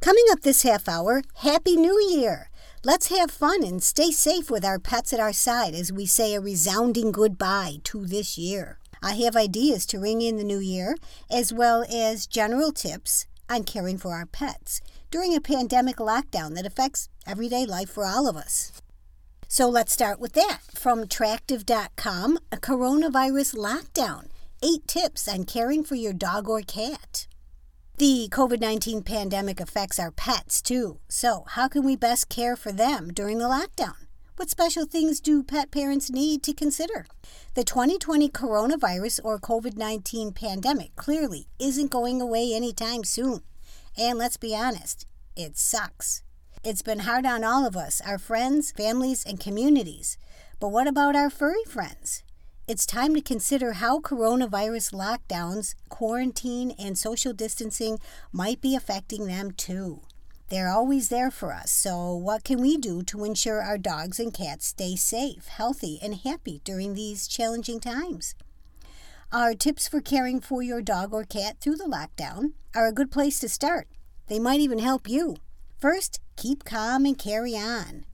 Coming up this half hour, Happy New Year! Let's have fun and stay safe with our pets at our side as we say a resounding goodbye to this year. I have ideas to ring in the new year, as well as general tips on caring for our pets during a pandemic lockdown that affects everyday life for all of us. So let's start with that. From Tractive.com, a coronavirus lockdown. Eight tips on caring for your dog or cat. The COVID 19 pandemic affects our pets too. So, how can we best care for them during the lockdown? What special things do pet parents need to consider? The 2020 coronavirus or COVID 19 pandemic clearly isn't going away anytime soon. And let's be honest, it sucks. It's been hard on all of us, our friends, families, and communities. But what about our furry friends? It's time to consider how coronavirus lockdowns, quarantine, and social distancing might be affecting them too. They're always there for us, so what can we do to ensure our dogs and cats stay safe, healthy, and happy during these challenging times? Our tips for caring for your dog or cat through the lockdown are a good place to start. They might even help you. First, keep calm and carry on.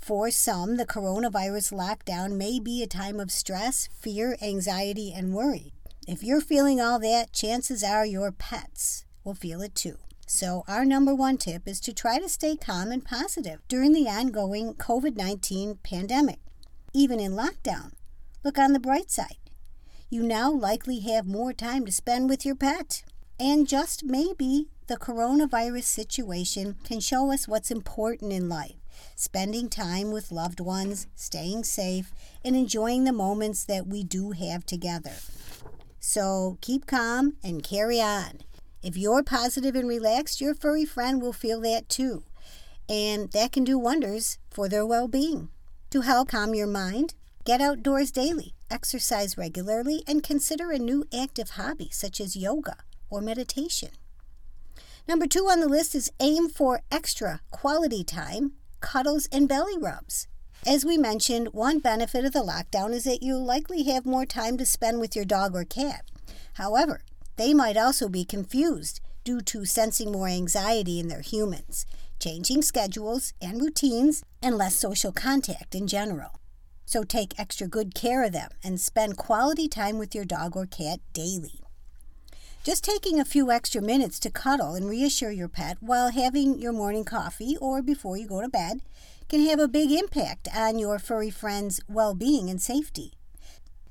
For some, the coronavirus lockdown may be a time of stress, fear, anxiety, and worry. If you're feeling all that, chances are your pets will feel it too. So, our number one tip is to try to stay calm and positive during the ongoing COVID 19 pandemic. Even in lockdown, look on the bright side. You now likely have more time to spend with your pet. And just maybe the coronavirus situation can show us what's important in life spending time with loved ones, staying safe, and enjoying the moments that we do have together. So keep calm and carry on. If you're positive and relaxed, your furry friend will feel that too. And that can do wonders for their well being. To help calm your mind, get outdoors daily, exercise regularly, and consider a new active hobby such as yoga or meditation. Number two on the list is aim for extra quality time, cuddles, and belly rubs. As we mentioned, one benefit of the lockdown is that you'll likely have more time to spend with your dog or cat. However, they might also be confused due to sensing more anxiety in their humans, changing schedules and routines, and less social contact in general. So take extra good care of them and spend quality time with your dog or cat daily. Just taking a few extra minutes to cuddle and reassure your pet while having your morning coffee or before you go to bed can have a big impact on your furry friend's well being and safety.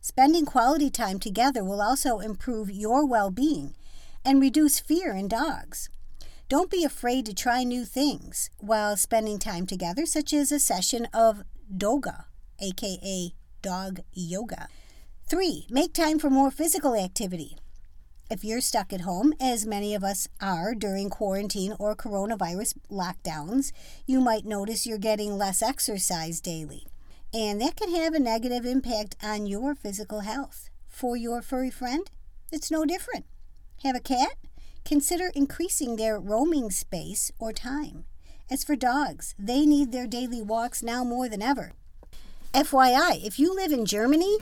Spending quality time together will also improve your well being and reduce fear in dogs. Don't be afraid to try new things while spending time together, such as a session of doga, aka dog yoga. 3. Make time for more physical activity. If you're stuck at home, as many of us are during quarantine or coronavirus lockdowns, you might notice you're getting less exercise daily. And that can have a negative impact on your physical health. For your furry friend, it's no different. Have a cat? Consider increasing their roaming space or time. As for dogs, they need their daily walks now more than ever. FYI, if you live in Germany,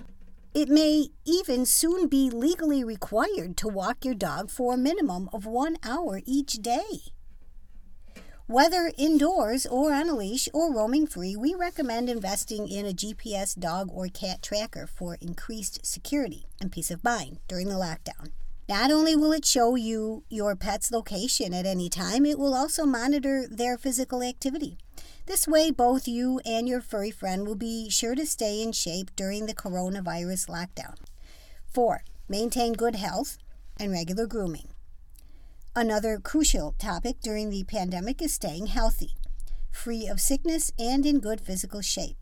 it may even soon be legally required to walk your dog for a minimum of one hour each day. Whether indoors or on a leash or roaming free, we recommend investing in a GPS dog or cat tracker for increased security and peace of mind during the lockdown. Not only will it show you your pet's location at any time, it will also monitor their physical activity. This way, both you and your furry friend will be sure to stay in shape during the coronavirus lockdown. 4. Maintain good health and regular grooming. Another crucial topic during the pandemic is staying healthy, free of sickness, and in good physical shape.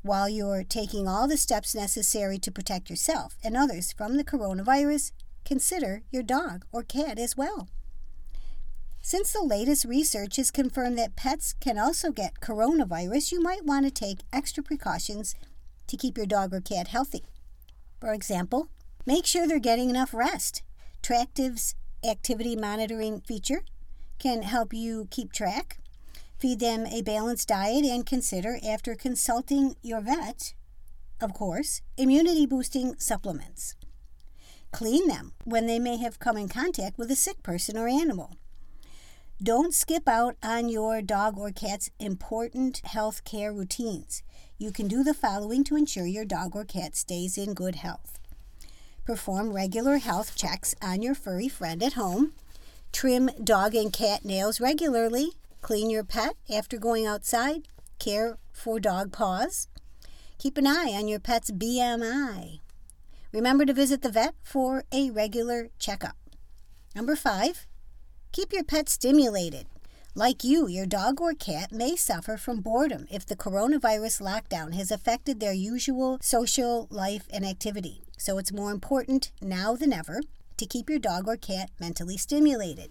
While you're taking all the steps necessary to protect yourself and others from the coronavirus, consider your dog or cat as well. Since the latest research has confirmed that pets can also get coronavirus, you might want to take extra precautions to keep your dog or cat healthy. For example, make sure they're getting enough rest. Tractive's activity monitoring feature can help you keep track. Feed them a balanced diet and consider, after consulting your vet, of course, immunity boosting supplements. Clean them when they may have come in contact with a sick person or animal. Don't skip out on your dog or cat's important health care routines. You can do the following to ensure your dog or cat stays in good health. Perform regular health checks on your furry friend at home. Trim dog and cat nails regularly. Clean your pet after going outside. Care for dog paws. Keep an eye on your pet's BMI. Remember to visit the vet for a regular checkup. Number five, keep your pet stimulated. Like you, your dog or cat may suffer from boredom if the coronavirus lockdown has affected their usual social life and activity. So it's more important now than ever to keep your dog or cat mentally stimulated.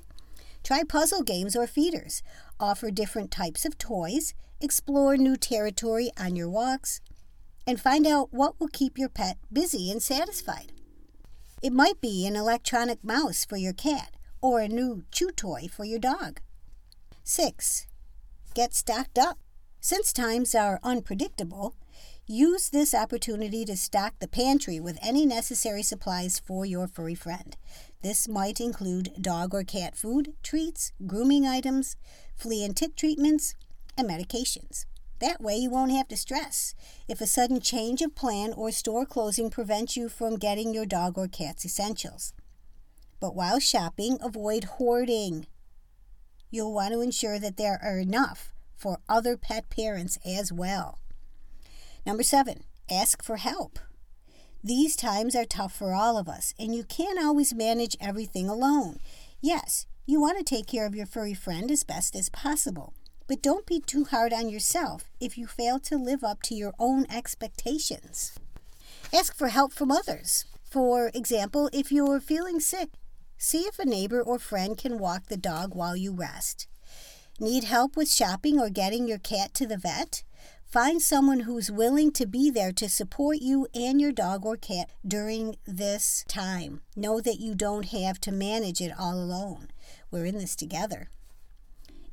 Try puzzle games or feeders. Offer different types of toys. Explore new territory on your walks and find out what will keep your pet busy and satisfied. It might be an electronic mouse for your cat or a new chew toy for your dog. 6. Get stocked up. Since times are unpredictable, use this opportunity to stock the pantry with any necessary supplies for your furry friend. This might include dog or cat food, treats, grooming items, flea and tick treatments, and medications. That way, you won't have to stress if a sudden change of plan or store closing prevents you from getting your dog or cat's essentials. But while shopping, avoid hoarding. You'll want to ensure that there are enough for other pet parents as well. Number seven, ask for help. These times are tough for all of us, and you can't always manage everything alone. Yes, you want to take care of your furry friend as best as possible. But don't be too hard on yourself if you fail to live up to your own expectations. Ask for help from others. For example, if you're feeling sick, see if a neighbor or friend can walk the dog while you rest. Need help with shopping or getting your cat to the vet? Find someone who's willing to be there to support you and your dog or cat during this time. Know that you don't have to manage it all alone. We're in this together.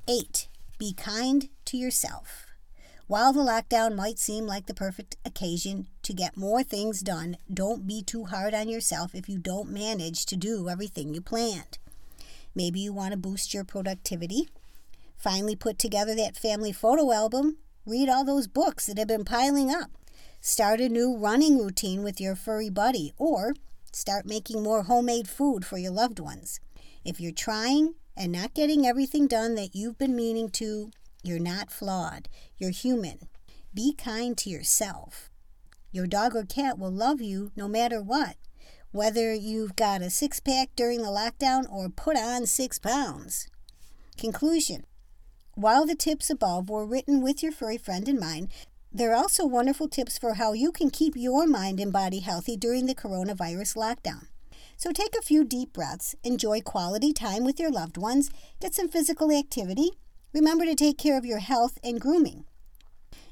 8. Be kind to yourself. While the lockdown might seem like the perfect occasion to get more things done, don't be too hard on yourself if you don't manage to do everything you planned. Maybe you want to boost your productivity. Finally, put together that family photo album. Read all those books that have been piling up. Start a new running routine with your furry buddy, or start making more homemade food for your loved ones. If you're trying, and not getting everything done that you've been meaning to, you're not flawed. You're human. Be kind to yourself. Your dog or cat will love you no matter what, whether you've got a six pack during the lockdown or put on six pounds. Conclusion While the tips above were written with your furry friend in mind, there are also wonderful tips for how you can keep your mind and body healthy during the coronavirus lockdown. So take a few deep breaths, enjoy quality time with your loved ones, get some physical activity. Remember to take care of your health and grooming.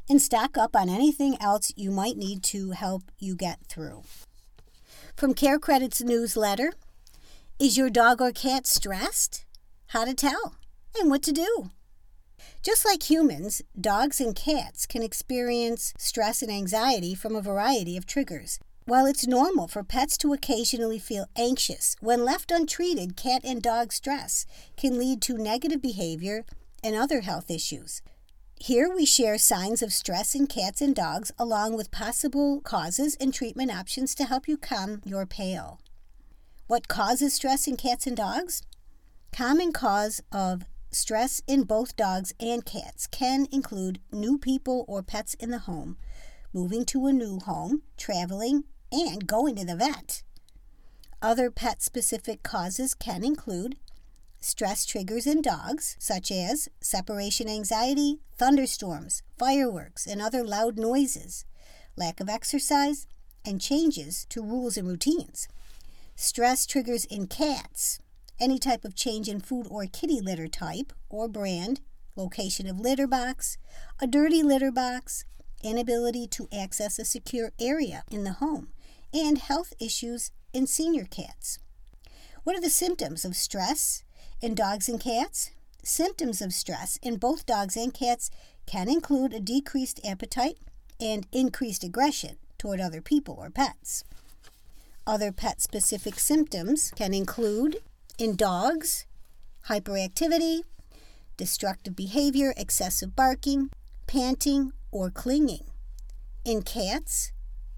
And stock up on anything else you might need to help you get through. From Care Credit's newsletter Is your dog or cat stressed? How to tell and what to do. Just like humans, dogs and cats can experience stress and anxiety from a variety of triggers. While it's normal for pets to occasionally feel anxious, when left untreated, cat and dog stress can lead to negative behavior and other health issues. Here we share signs of stress in cats and dogs, along with possible causes and treatment options to help you calm your pail. What causes stress in cats and dogs? Common cause of stress in both dogs and cats can include new people or pets in the home, moving to a new home, traveling, and going to the vet. Other pet specific causes can include stress triggers in dogs, such as separation anxiety, thunderstorms, fireworks, and other loud noises, lack of exercise, and changes to rules and routines. Stress triggers in cats, any type of change in food or kitty litter type or brand, location of litter box, a dirty litter box, inability to access a secure area in the home, and health issues in senior cats. What are the symptoms of stress in dogs and cats? Symptoms of stress in both dogs and cats can include a decreased appetite and increased aggression toward other people or pets. Other pet specific symptoms can include in dogs hyperactivity, destructive behavior, excessive barking, panting, or clinging. In cats,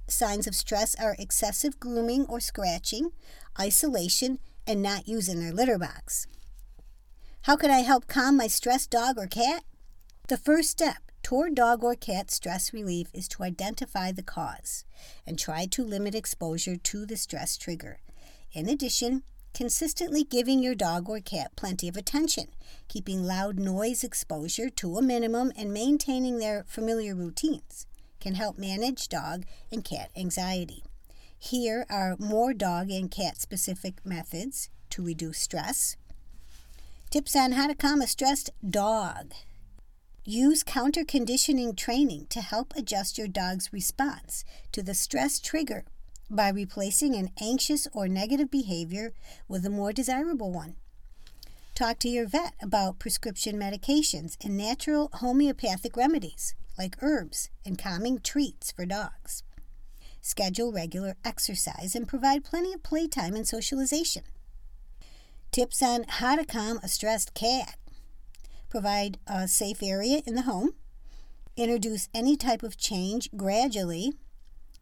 signs of stress are excessive grooming or scratching, isolation, and not using their litter box. How can I help calm my stressed dog or cat? The first step toward dog or cat stress relief is to identify the cause and try to limit exposure to the stress trigger. In addition, consistently giving your dog or cat plenty of attention, keeping loud noise exposure to a minimum, and maintaining their familiar routines can help manage dog and cat anxiety. Here are more dog and cat specific methods to reduce stress. Tips on how to calm a stressed dog. Use counter conditioning training to help adjust your dog's response to the stress trigger by replacing an anxious or negative behavior with a more desirable one. Talk to your vet about prescription medications and natural homeopathic remedies like herbs and calming treats for dogs. Schedule regular exercise and provide plenty of playtime and socialization. Tips on how to calm a stressed cat. Provide a safe area in the home. Introduce any type of change gradually.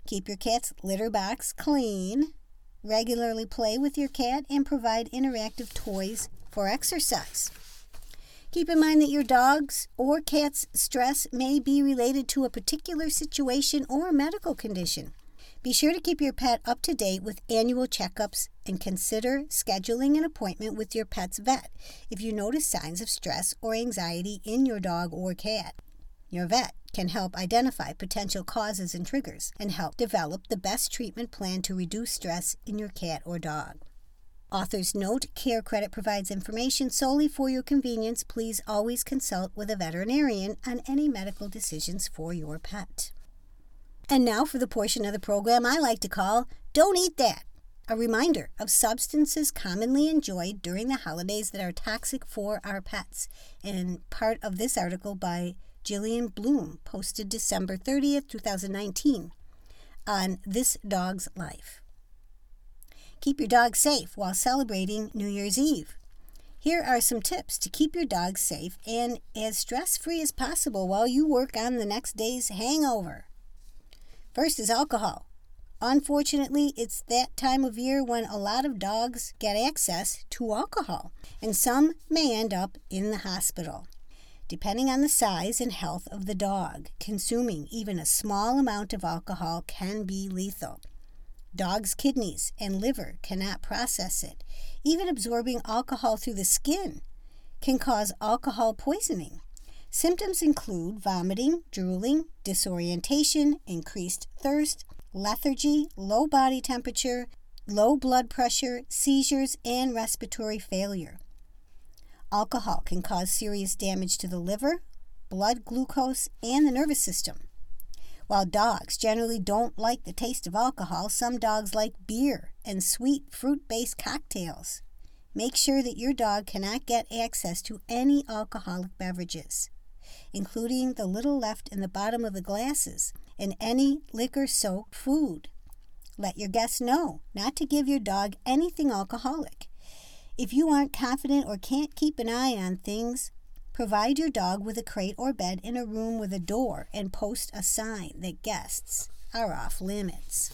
Keep your cat's litter box clean. Regularly play with your cat and provide interactive toys for exercise. Keep in mind that your dog's or cat's stress may be related to a particular situation or medical condition. Be sure to keep your pet up to date with annual checkups and consider scheduling an appointment with your pet's vet if you notice signs of stress or anxiety in your dog or cat. Your vet can help identify potential causes and triggers and help develop the best treatment plan to reduce stress in your cat or dog. Author's note Care Credit provides information solely for your convenience. Please always consult with a veterinarian on any medical decisions for your pet. And now for the portion of the program I like to call Don't Eat That, a reminder of substances commonly enjoyed during the holidays that are toxic for our pets, and part of this article by Gillian Bloom, posted December 30th, 2019, on This Dog's Life. Keep your dog safe while celebrating New Year's Eve. Here are some tips to keep your dog safe and as stress free as possible while you work on the next day's hangover. First is alcohol. Unfortunately, it's that time of year when a lot of dogs get access to alcohol, and some may end up in the hospital. Depending on the size and health of the dog, consuming even a small amount of alcohol can be lethal. Dogs' kidneys and liver cannot process it. Even absorbing alcohol through the skin can cause alcohol poisoning. Symptoms include vomiting, drooling, disorientation, increased thirst, lethargy, low body temperature, low blood pressure, seizures, and respiratory failure. Alcohol can cause serious damage to the liver, blood glucose, and the nervous system. While dogs generally don't like the taste of alcohol, some dogs like beer and sweet fruit based cocktails. Make sure that your dog cannot get access to any alcoholic beverages including the little left in the bottom of the glasses, and any liquor soaked food. Let your guests know not to give your dog anything alcoholic. If you aren't confident or can't keep an eye on things, provide your dog with a crate or bed in a room with a door and post a sign that guests are off limits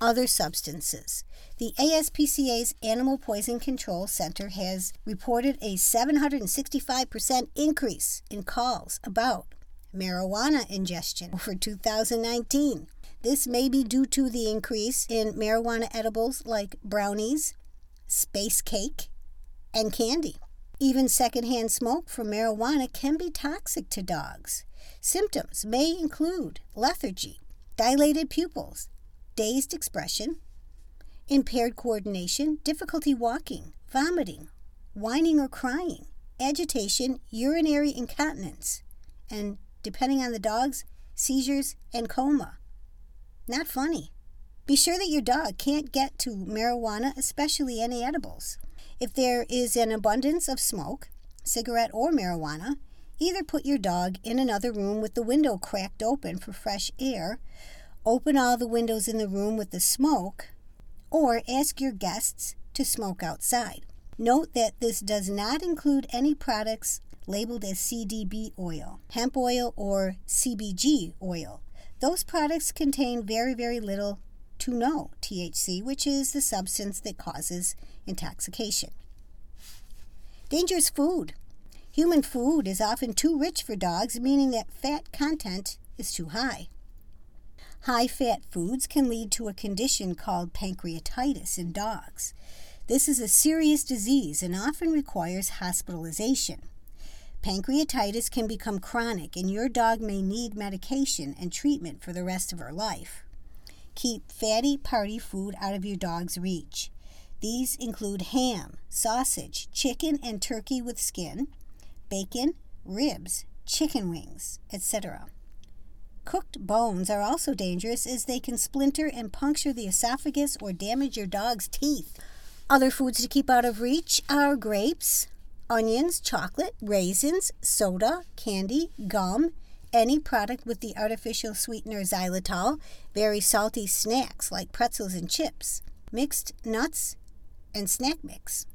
other substances. The ASPCA's Animal Poison Control Center has reported a 765% increase in calls about marijuana ingestion over 2019. This may be due to the increase in marijuana edibles like brownies, space cake, and candy. Even secondhand smoke from marijuana can be toxic to dogs. Symptoms may include lethargy, dilated pupils, dazed expression, impaired coordination, difficulty walking, vomiting, whining or crying, agitation, urinary incontinence, and, depending on the dogs, seizures and coma. Not funny. Be sure that your dog can't get to marijuana, especially any edibles. If there is an abundance of smoke, cigarette or marijuana, either put your dog in another room with the window cracked open for fresh air open all the windows in the room with the smoke, or ask your guests to smoke outside. Note that this does not include any products labeled as CDB oil, hemp oil, or CBG oil. Those products contain very, very little to no THC, which is the substance that causes intoxication. Dangerous food. Human food is often too rich for dogs, meaning that fat content is too high. High fat foods can lead to a condition called pancreatitis in dogs. This is a serious disease and often requires hospitalization. Pancreatitis can become chronic, and your dog may need medication and treatment for the rest of her life. Keep fatty party food out of your dog's reach. These include ham, sausage, chicken and turkey with skin, bacon, ribs, chicken wings, etc. Cooked bones are also dangerous as they can splinter and puncture the esophagus or damage your dog's teeth. Other foods to keep out of reach are grapes, onions, chocolate, raisins, soda, candy, gum, any product with the artificial sweetener xylitol, very salty snacks like pretzels and chips, mixed nuts, and snack mix.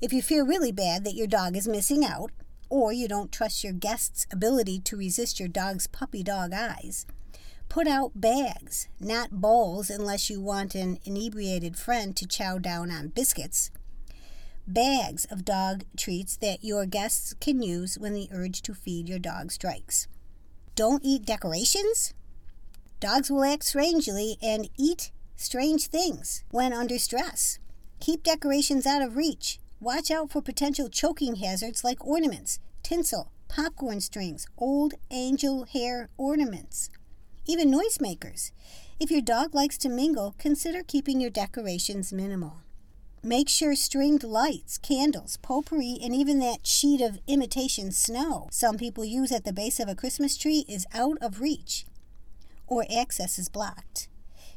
If you feel really bad that your dog is missing out, or you don't trust your guest's ability to resist your dog's puppy dog eyes, put out bags, not bowls unless you want an inebriated friend to chow down on biscuits. Bags of dog treats that your guests can use when the urge to feed your dog strikes. Don't eat decorations? Dogs will act strangely and eat strange things when under stress. Keep decorations out of reach. Watch out for potential choking hazards like ornaments, tinsel, popcorn strings, old angel hair ornaments, even noisemakers. If your dog likes to mingle, consider keeping your decorations minimal. Make sure stringed lights, candles, potpourri, and even that sheet of imitation snow some people use at the base of a Christmas tree is out of reach or access is blocked.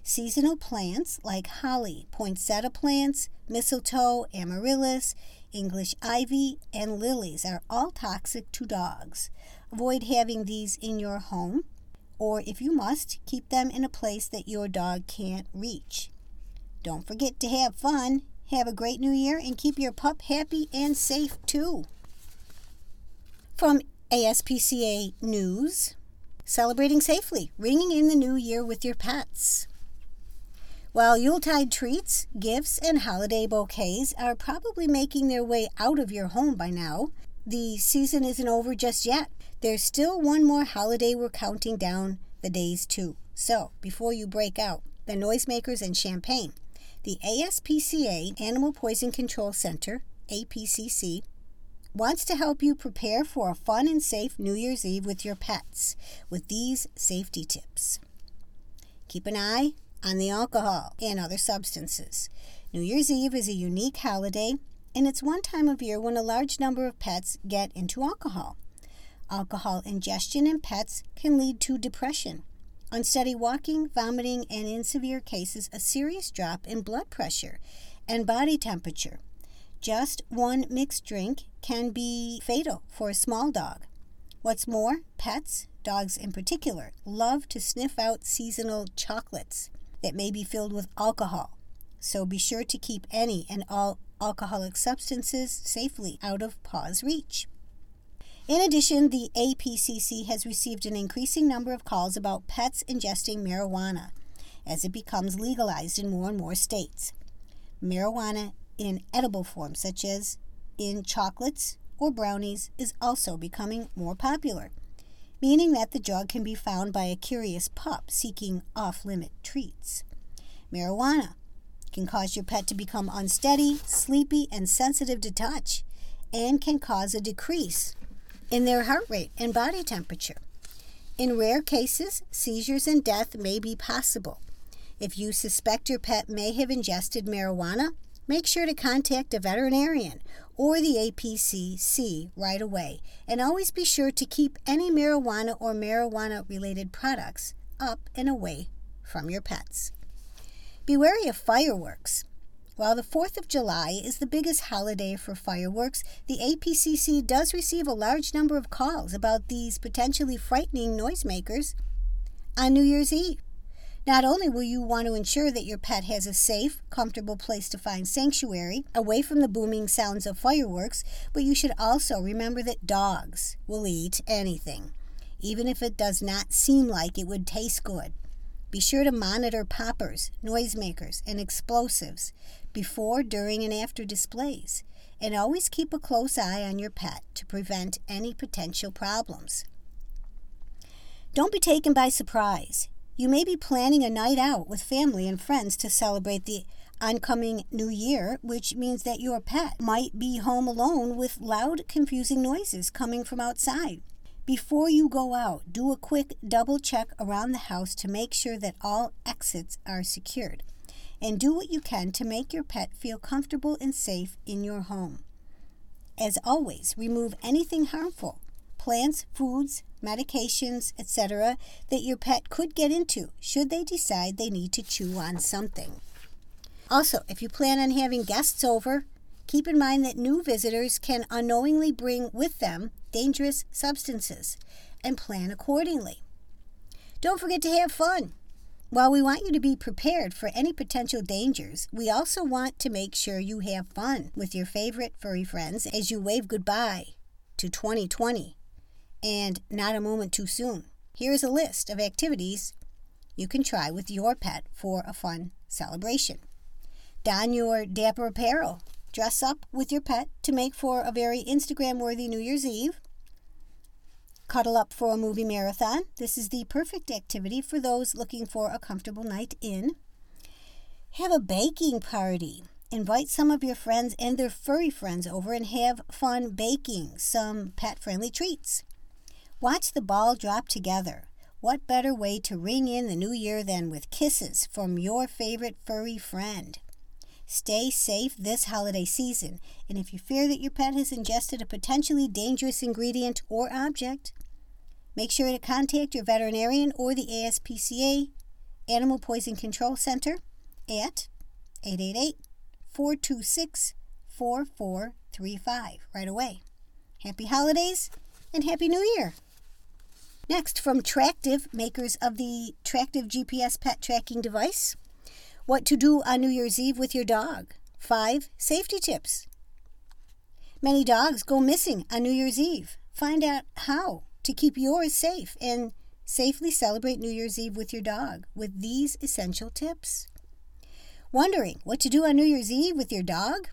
Seasonal plants like holly, poinsettia plants, mistletoe, amaryllis, English ivy, and lilies are all toxic to dogs. Avoid having these in your home, or if you must, keep them in a place that your dog can't reach. Don't forget to have fun. Have a great new year and keep your pup happy and safe too. From ASPCA News, celebrating safely, ringing in the new year with your pets. While Yuletide treats, gifts, and holiday bouquets are probably making their way out of your home by now, the season isn't over just yet. There's still one more holiday we're counting down the days to. So, before you break out, the noisemakers and champagne, the ASPCA Animal Poison Control Center, APCC, wants to help you prepare for a fun and safe New Year's Eve with your pets with these safety tips. Keep an eye on the alcohol and other substances. New Year's Eve is a unique holiday, and it's one time of year when a large number of pets get into alcohol. Alcohol ingestion in pets can lead to depression, unsteady walking, vomiting, and in severe cases, a serious drop in blood pressure and body temperature. Just one mixed drink can be fatal for a small dog. What's more, pets, dogs in particular, love to sniff out seasonal chocolates that may be filled with alcohol. So be sure to keep any and all alcoholic substances safely out of paw's reach. In addition, the APCC has received an increasing number of calls about pets ingesting marijuana as it becomes legalized in more and more states. Marijuana in edible form, such as in chocolates or brownies, is also becoming more popular meaning that the drug can be found by a curious pup seeking off limit treats. Marijuana can cause your pet to become unsteady, sleepy, and sensitive to touch, and can cause a decrease in their heart rate and body temperature. In rare cases, seizures and death may be possible. If you suspect your pet may have ingested marijuana, make sure to contact a veterinarian or the APCC right away. And always be sure to keep any marijuana or marijuana related products up and away from your pets. Be wary of fireworks. While the 4th of July is the biggest holiday for fireworks, the APCC does receive a large number of calls about these potentially frightening noisemakers on New Year's Eve. Not only will you want to ensure that your pet has a safe, comfortable place to find sanctuary away from the booming sounds of fireworks, but you should also remember that dogs will eat anything, even if it does not seem like it would taste good. Be sure to monitor poppers, noisemakers, and explosives before, during, and after displays, and always keep a close eye on your pet to prevent any potential problems. Don't be taken by surprise. You may be planning a night out with family and friends to celebrate the oncoming new year, which means that your pet might be home alone with loud, confusing noises coming from outside. Before you go out, do a quick double check around the house to make sure that all exits are secured. And do what you can to make your pet feel comfortable and safe in your home. As always, remove anything harmful plants, foods, medications, etc., that your pet could get into should they decide they need to chew on something. Also, if you plan on having guests over, keep in mind that new visitors can unknowingly bring with them dangerous substances and plan accordingly. Don't forget to have fun. While we want you to be prepared for any potential dangers, we also want to make sure you have fun with your favorite furry friends as you wave goodbye to 2020 and not a moment too soon. Here is a list of activities you can try with your pet for a fun celebration. Don your dapper apparel. Dress up with your pet to make for a very Instagram worthy New Year's Eve. Cuddle up for a movie marathon. This is the perfect activity for those looking for a comfortable night in. Have a baking party. Invite some of your friends and their furry friends over and have fun baking some pet friendly treats. Watch the ball drop together. What better way to ring in the new year than with kisses from your favorite furry friend? Stay safe this holiday season, and if you fear that your pet has ingested a potentially dangerous ingredient or object, make sure to contact your veterinarian or the ASPCA Animal Poison Control Center at 888 426 4435 right away. Happy holidays and Happy New Year! Next, from Tractive, makers of the Tractive GPS pet tracking device. What to do on New Year's Eve with your dog. Five safety tips. Many dogs go missing on New Year's Eve. Find out how to keep yours safe and safely celebrate New Year's Eve with your dog with these essential tips. Wondering what to do on New Year's Eve with your dog?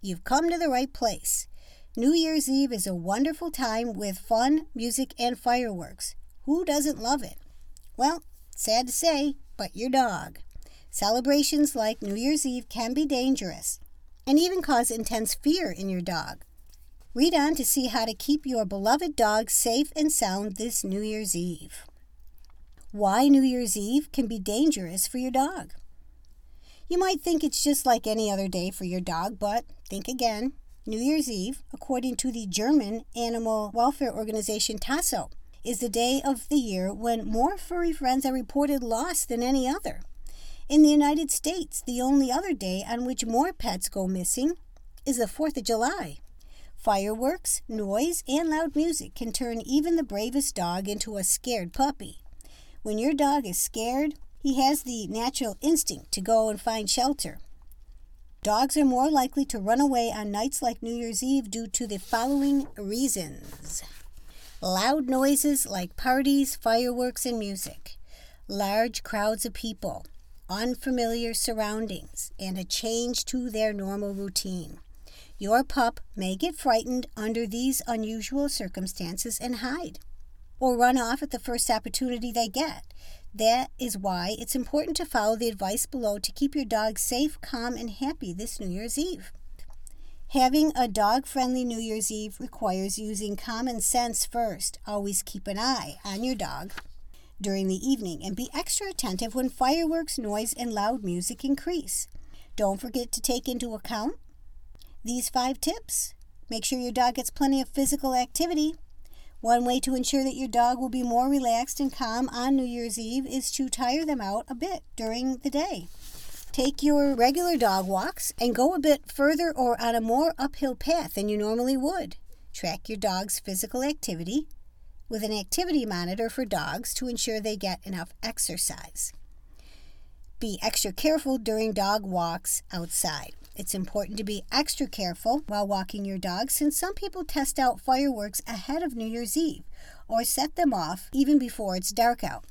You've come to the right place. New Year's Eve is a wonderful time with fun, music, and fireworks. Who doesn't love it? Well, sad to say, but your dog. Celebrations like New Year's Eve can be dangerous and even cause intense fear in your dog. Read on to see how to keep your beloved dog safe and sound this New Year's Eve. Why New Year's Eve can be dangerous for your dog. You might think it's just like any other day for your dog, but think again. New Year's Eve, according to the German animal welfare organization Tasso, is the day of the year when more furry friends are reported lost than any other. In the United States, the only other day on which more pets go missing is the 4th of July. Fireworks, noise, and loud music can turn even the bravest dog into a scared puppy. When your dog is scared, he has the natural instinct to go and find shelter. Dogs are more likely to run away on nights like New Year's Eve due to the following reasons loud noises like parties, fireworks, and music, large crowds of people, unfamiliar surroundings, and a change to their normal routine. Your pup may get frightened under these unusual circumstances and hide, or run off at the first opportunity they get. That is why it's important to follow the advice below to keep your dog safe, calm, and happy this New Year's Eve. Having a dog friendly New Year's Eve requires using common sense first. Always keep an eye on your dog during the evening and be extra attentive when fireworks, noise, and loud music increase. Don't forget to take into account these five tips. Make sure your dog gets plenty of physical activity one way to ensure that your dog will be more relaxed and calm on New Year's Eve is to tire them out a bit during the day. Take your regular dog walks and go a bit further or on a more uphill path than you normally would. Track your dog's physical activity with an activity monitor for dogs to ensure they get enough exercise. Be extra careful during dog walks outside. It's important to be extra careful while walking your dog since some people test out fireworks ahead of New Year's Eve or set them off even before it's dark out.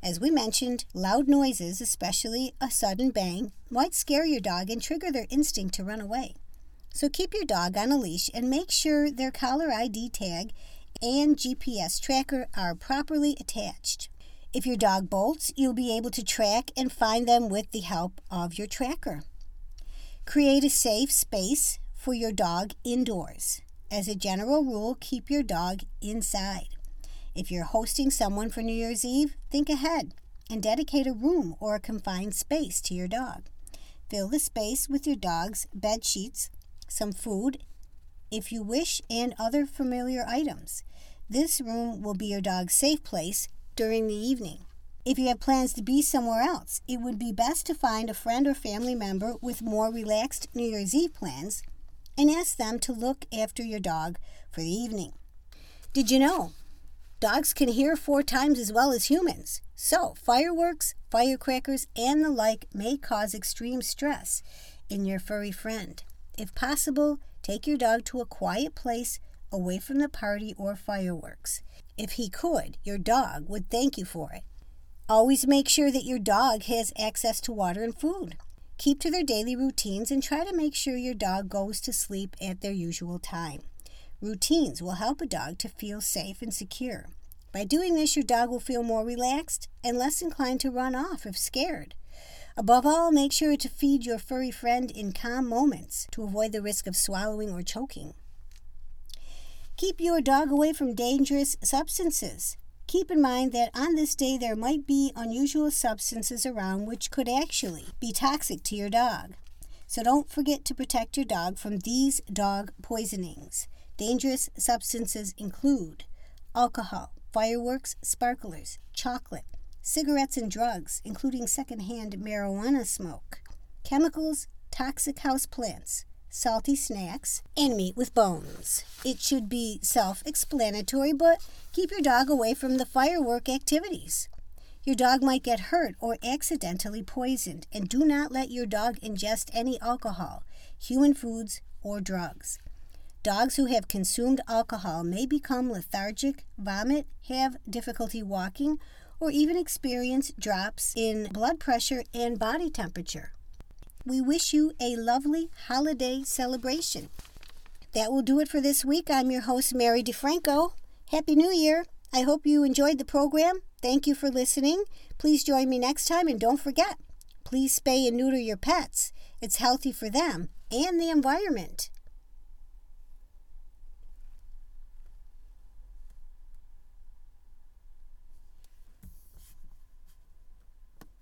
As we mentioned, loud noises, especially a sudden bang, might scare your dog and trigger their instinct to run away. So keep your dog on a leash and make sure their collar ID tag and GPS tracker are properly attached. If your dog bolts, you'll be able to track and find them with the help of your tracker. Create a safe space for your dog indoors. As a general rule, keep your dog inside. If you're hosting someone for New Year's Eve, think ahead and dedicate a room or a confined space to your dog. Fill the space with your dog's bed sheets, some food, if you wish, and other familiar items. This room will be your dog's safe place during the evening. If you have plans to be somewhere else, it would be best to find a friend or family member with more relaxed New Year's Eve plans and ask them to look after your dog for the evening. Did you know? Dogs can hear four times as well as humans. So, fireworks, firecrackers, and the like may cause extreme stress in your furry friend. If possible, take your dog to a quiet place away from the party or fireworks. If he could, your dog would thank you for it. Always make sure that your dog has access to water and food. Keep to their daily routines and try to make sure your dog goes to sleep at their usual time. Routines will help a dog to feel safe and secure. By doing this, your dog will feel more relaxed and less inclined to run off if scared. Above all, make sure to feed your furry friend in calm moments to avoid the risk of swallowing or choking. Keep your dog away from dangerous substances. Keep in mind that on this day there might be unusual substances around which could actually be toxic to your dog. So don't forget to protect your dog from these dog poisonings. Dangerous substances include alcohol, fireworks, sparklers, chocolate, cigarettes and drugs, including secondhand marijuana smoke, chemicals, toxic house plants, salty snacks, and meat with bones. It should be self explanatory, but keep your dog away from the firework activities. Your dog might get hurt or accidentally poisoned, and do not let your dog ingest any alcohol, human foods, or drugs. Dogs who have consumed alcohol may become lethargic, vomit, have difficulty walking, or even experience drops in blood pressure and body temperature. We wish you a lovely holiday celebration. That will do it for this week. I'm your host, Mary DeFranco. Happy New Year. I hope you enjoyed the program. Thank you for listening. Please join me next time and don't forget, please spay and neuter your pets. It's healthy for them and the environment.